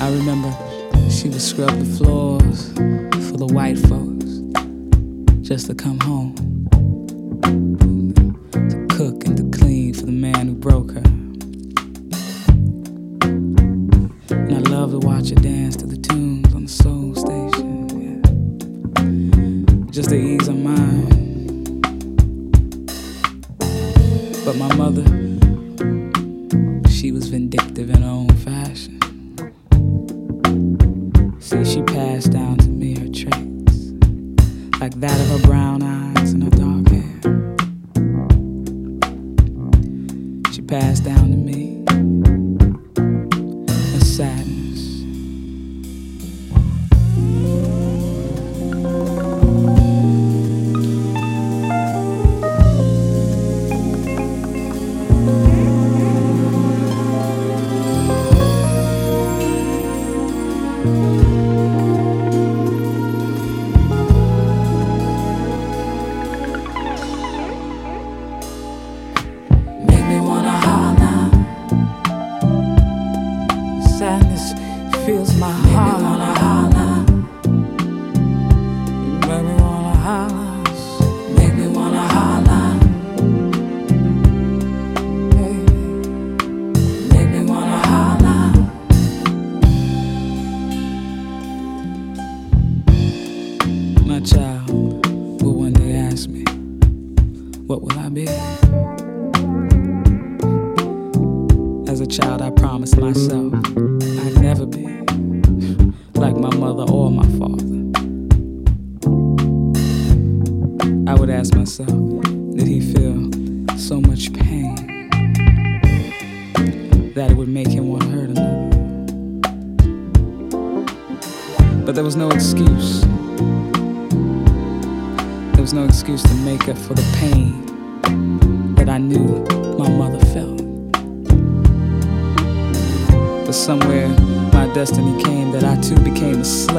I remember she would scrub the floors for the white folks just to come home.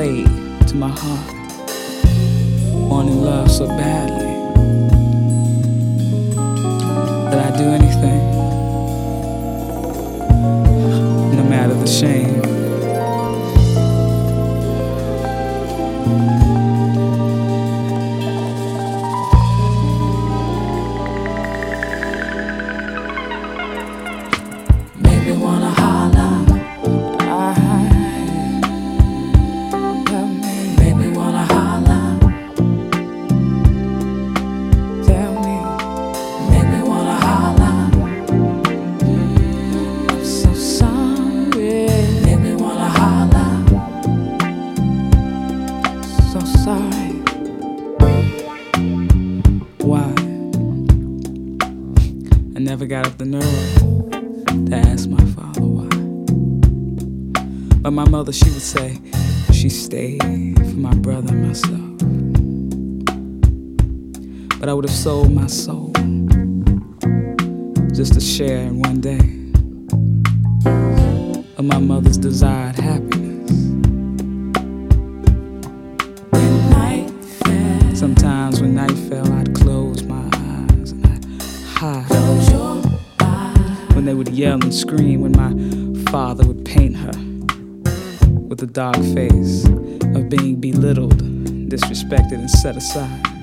to my heart, wanting love so badly that I'd do anything, no matter the shame. desired happiness. When Sometimes when night fell, I'd close my eyes and I'd hide. When they would yell and scream, when my father would paint her with a dark face of being belittled, disrespected, and set aside.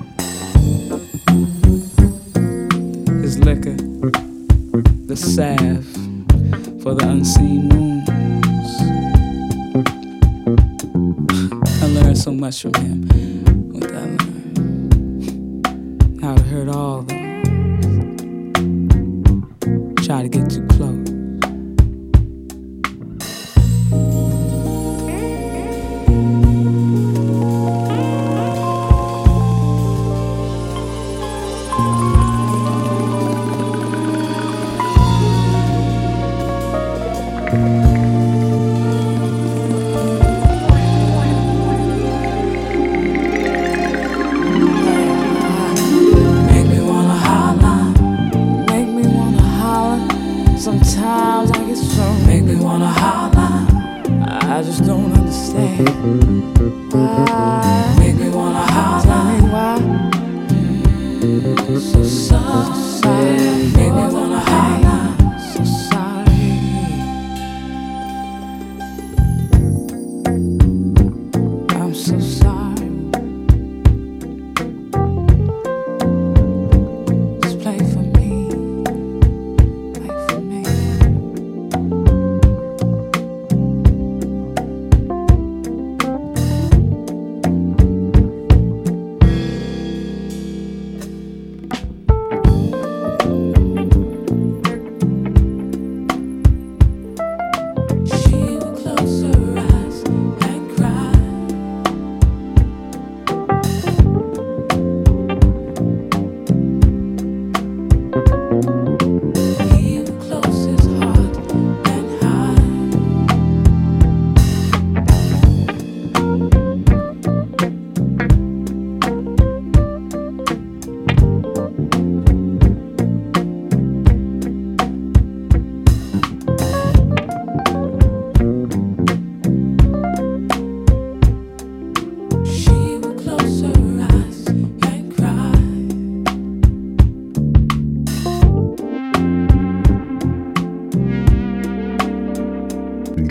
Mm-hmm.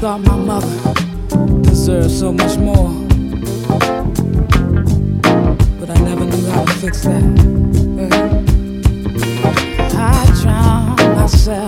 Thought my mother deserved so much more. But I never knew how to fix that. I drown myself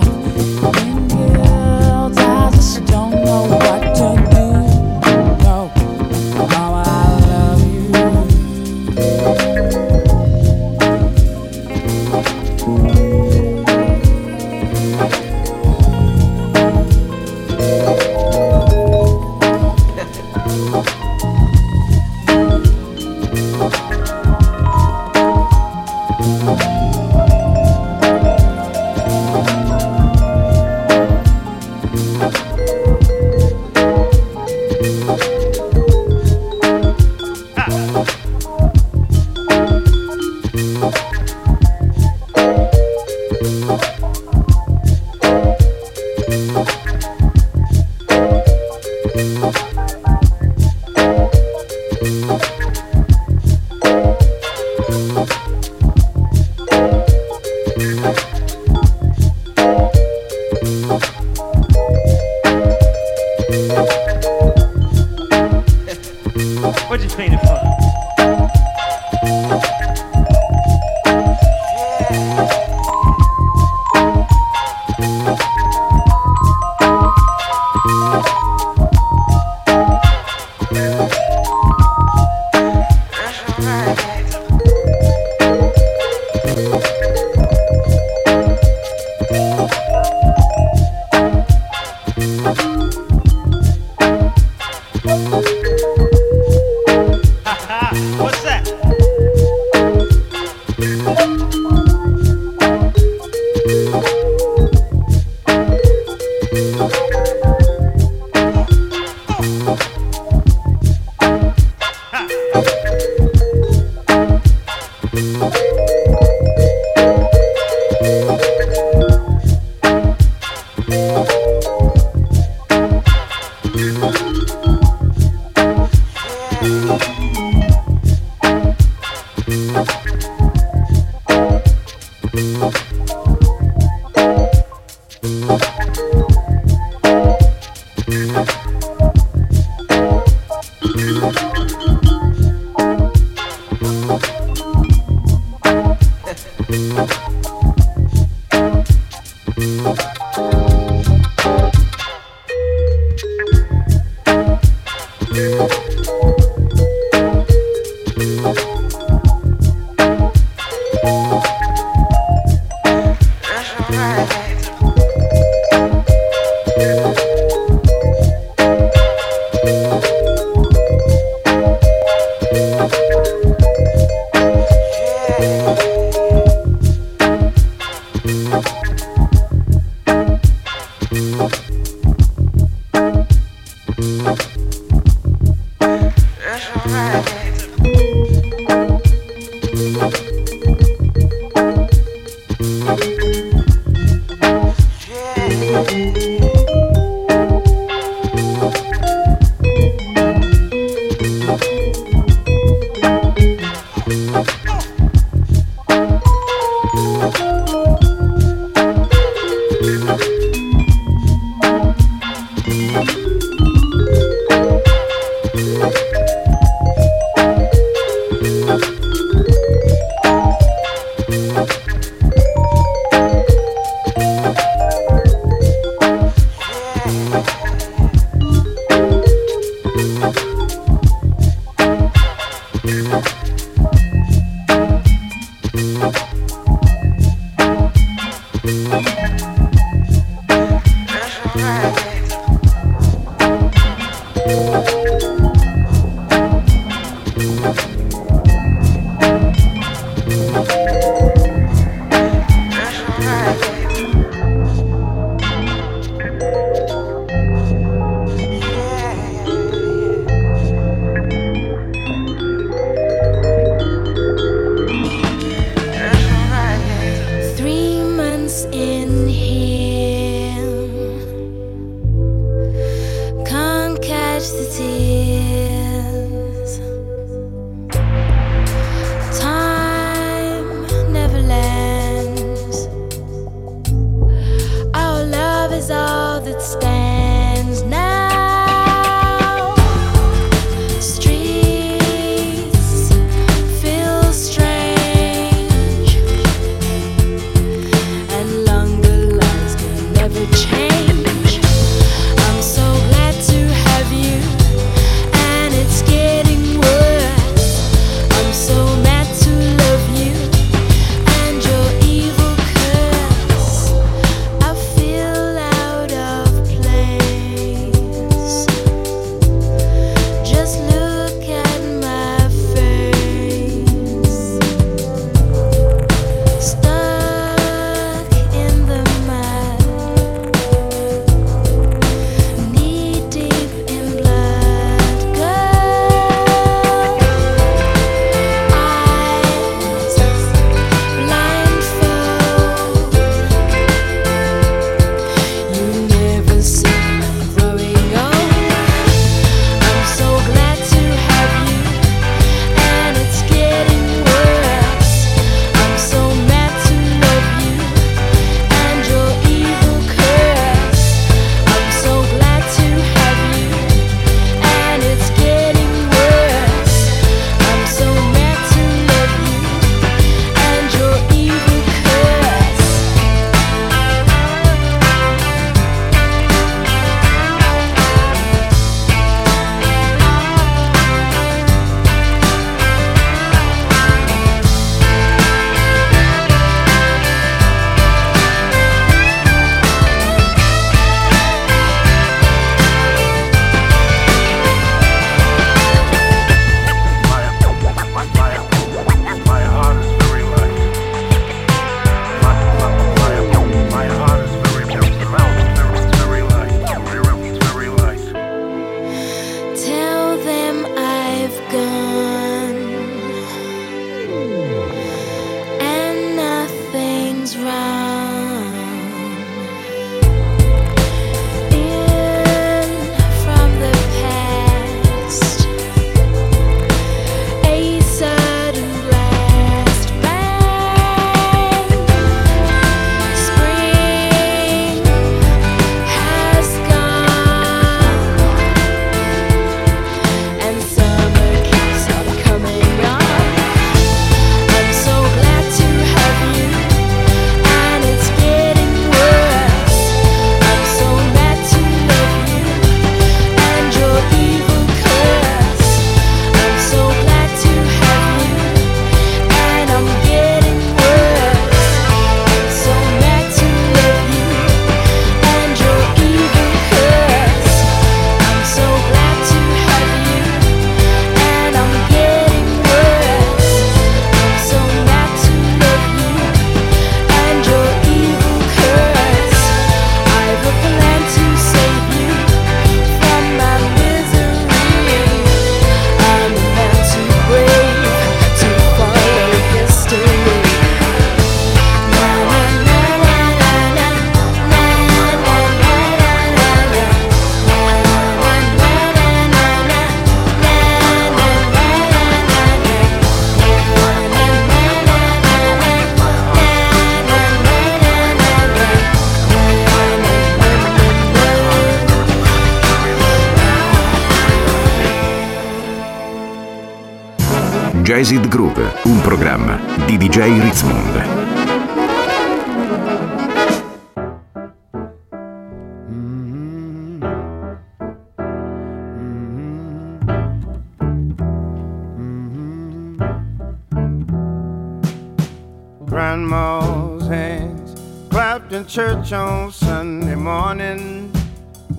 church on Sunday morning.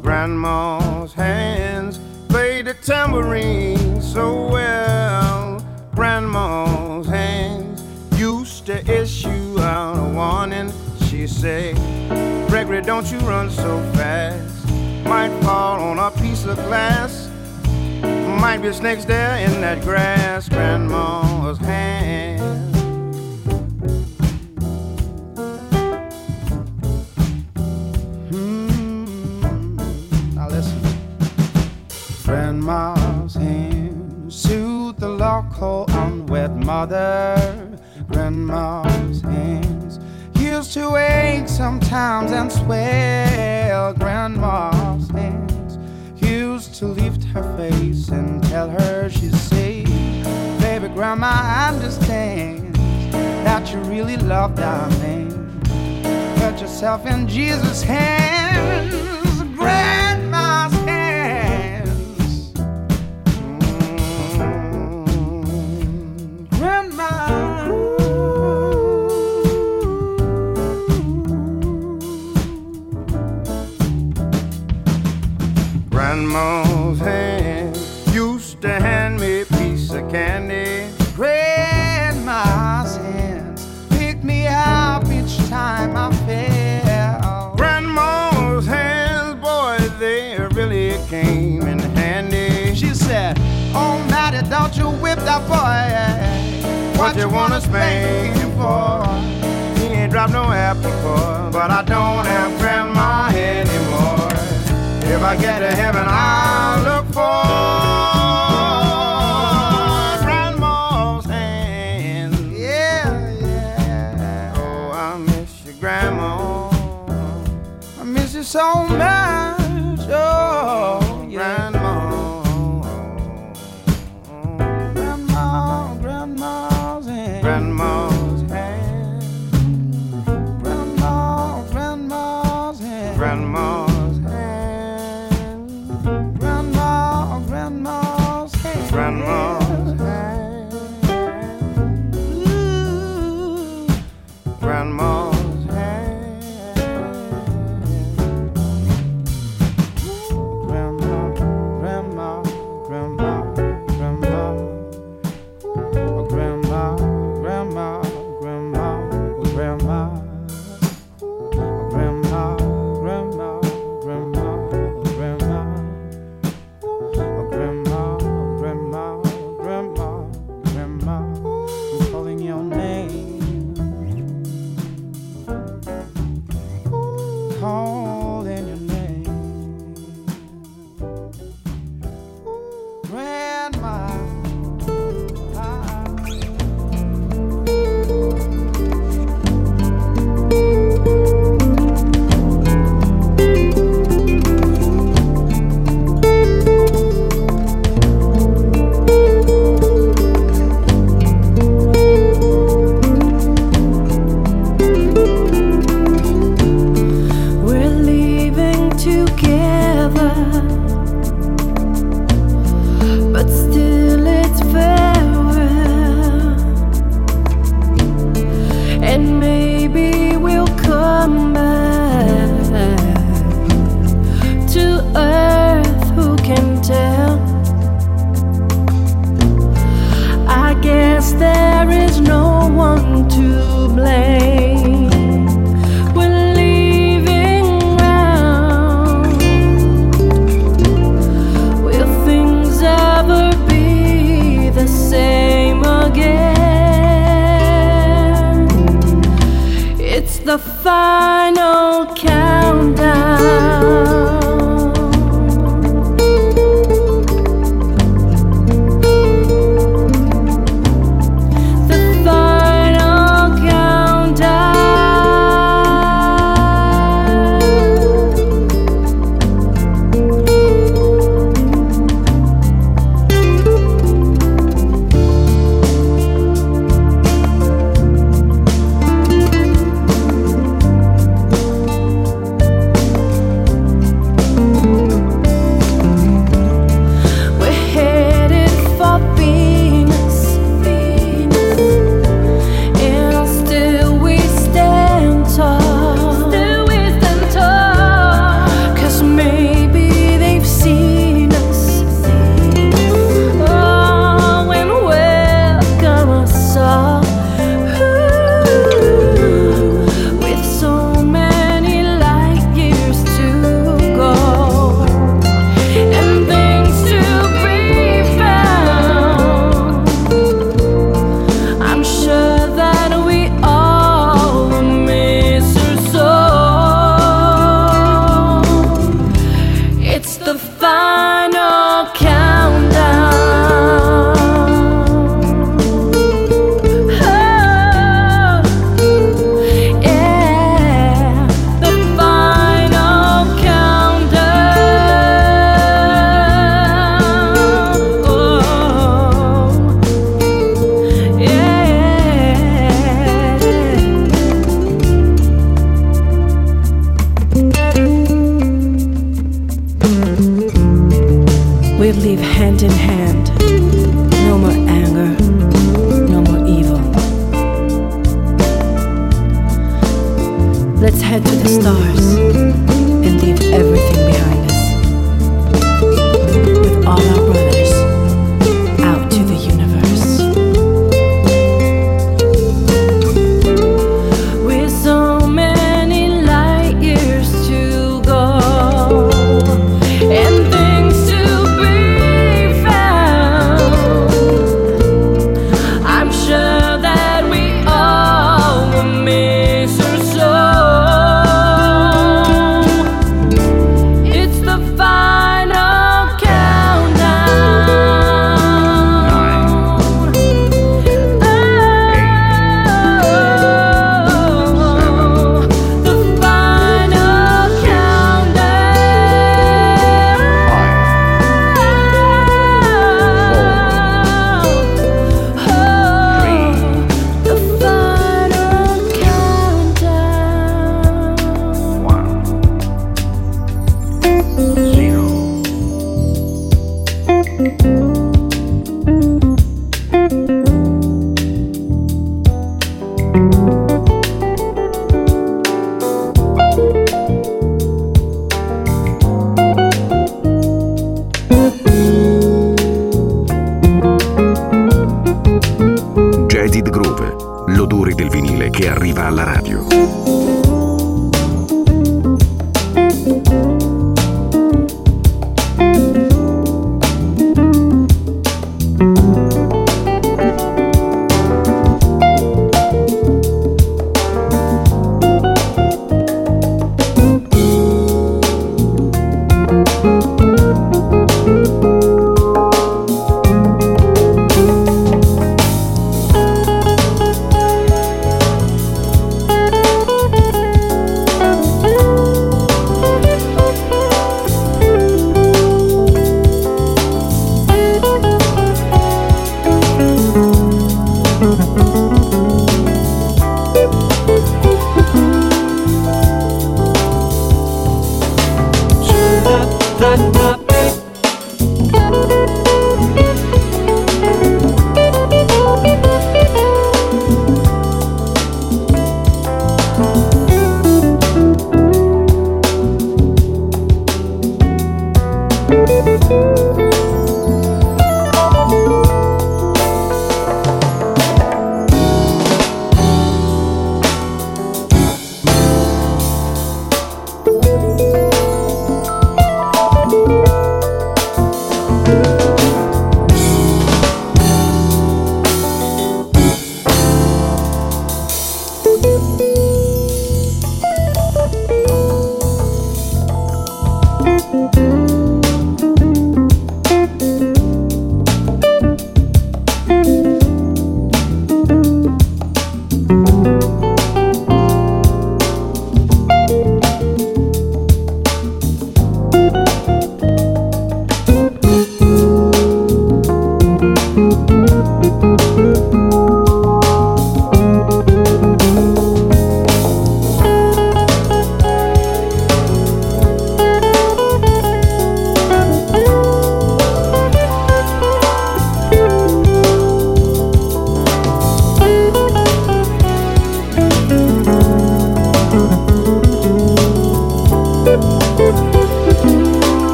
Grandma's hands played the tambourine so well. Grandma's hands used to issue out a warning. She said, Gregory, don't you run so fast. Might fall on a piece of glass. Might be snakes there in that grass. Grandma's hands. Grandma's hands soothe the local unwed mother. Grandma's hands used to ache sometimes and swell. Grandma's hands used to lift her face and tell her she's safe. Baby, Grandma understands that you really love that man. Put yourself in Jesus' hands, Grandma's hand used to hand me a piece of candy. Grandma's hands picked me up each time I fell. Grandma's hands, boy, they really came in handy. She said, Oh, Matty, don't you whip that boy. What you wanna spank him for? He ain't dropped no apple for, but I don't have. If I get to heaven, I'll look for grandma's hand. Yeah, yeah. Oh, I miss you, grandma. I miss you so much.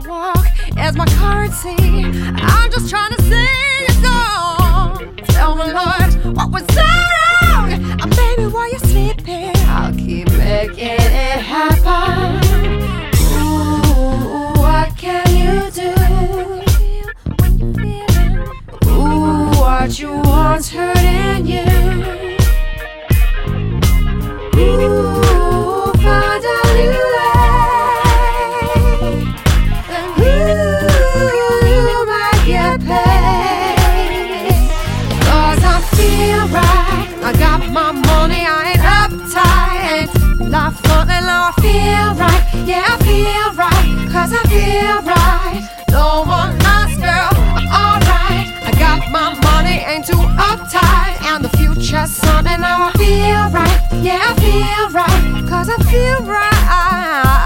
my walk as my currency. I'm just trying to sing a song. Tell me, Lord, what was so wrong? Oh, baby, while you're sleeping, I'll keep making it happen. Ooh, what can you do? Ooh, what you want's hurting you. Ooh. yeah, I feel right, cause I feel right. No girl, alright. I got my money, ain't too uptight. And the future's something I feel right, yeah, I feel I feel right.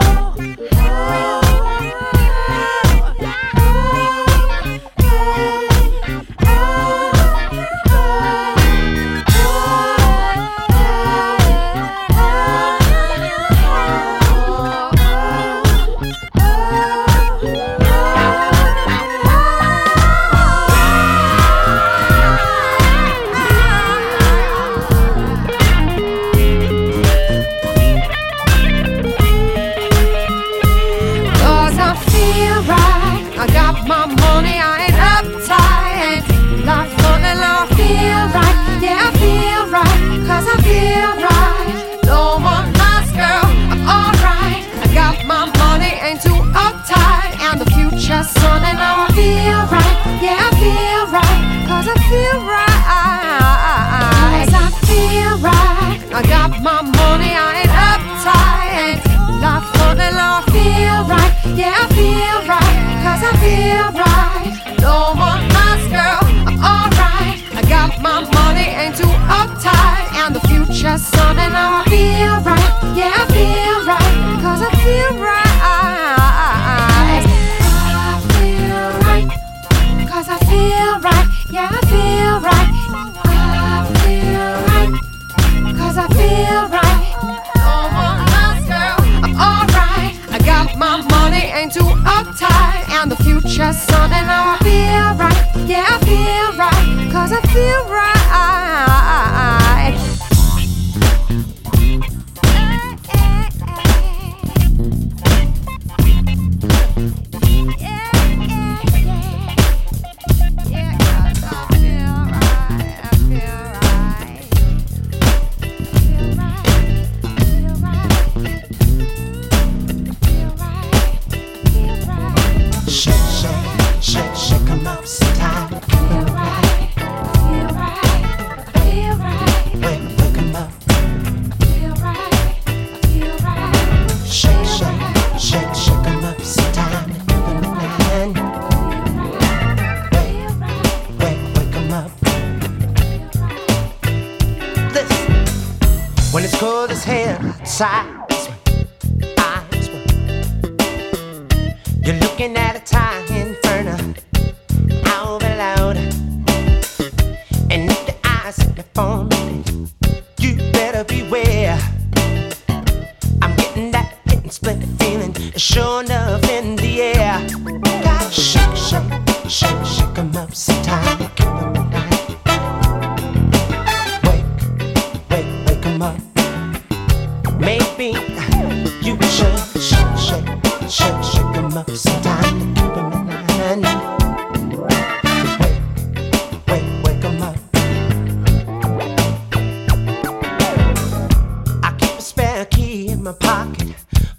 my pocket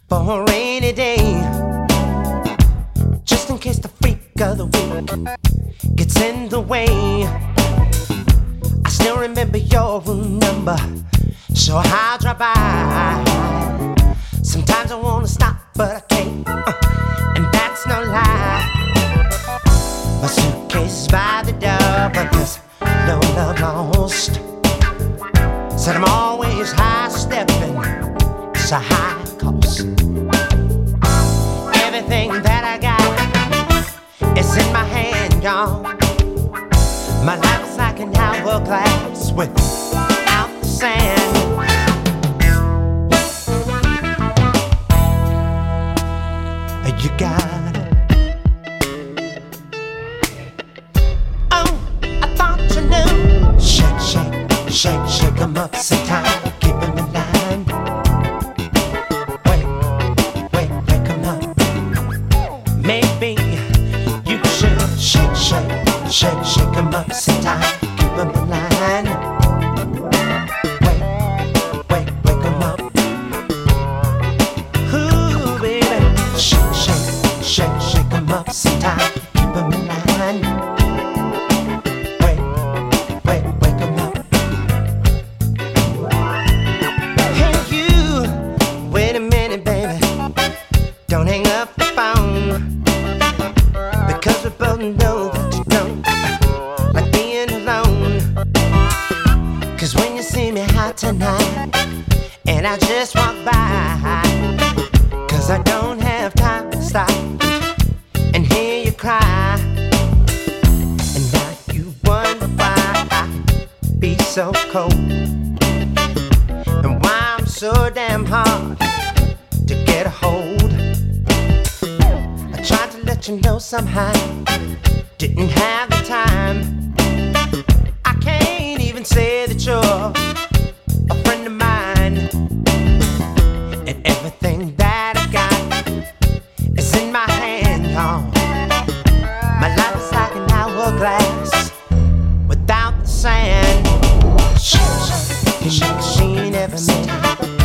for a rainy day. Just in case the freak of the week gets in the way. I still remember your room number, so I'll drop by. Sometimes I wanna stop, but I can't, uh, and that's no lie. My suitcase is by the door, but there's no love lost. Said I'm always high stepping a high cost. Everything that I got is in my hand, y'all. My life is like an hourglass without the sand. You got it. Oh, I thought you knew. Shake, shake, shake, shake 'em up sometimes. It's in my hand, y'all. My life is like an hourglass without the sand. Shake, shake, shake, shake, every time.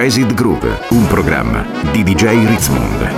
Jazzed Groove, un programma di DJ Ritzmond.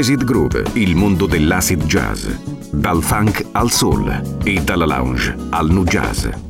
Acid Groove, il mondo dell'acid jazz. Dal funk al soul e dalla lounge al nu jazz.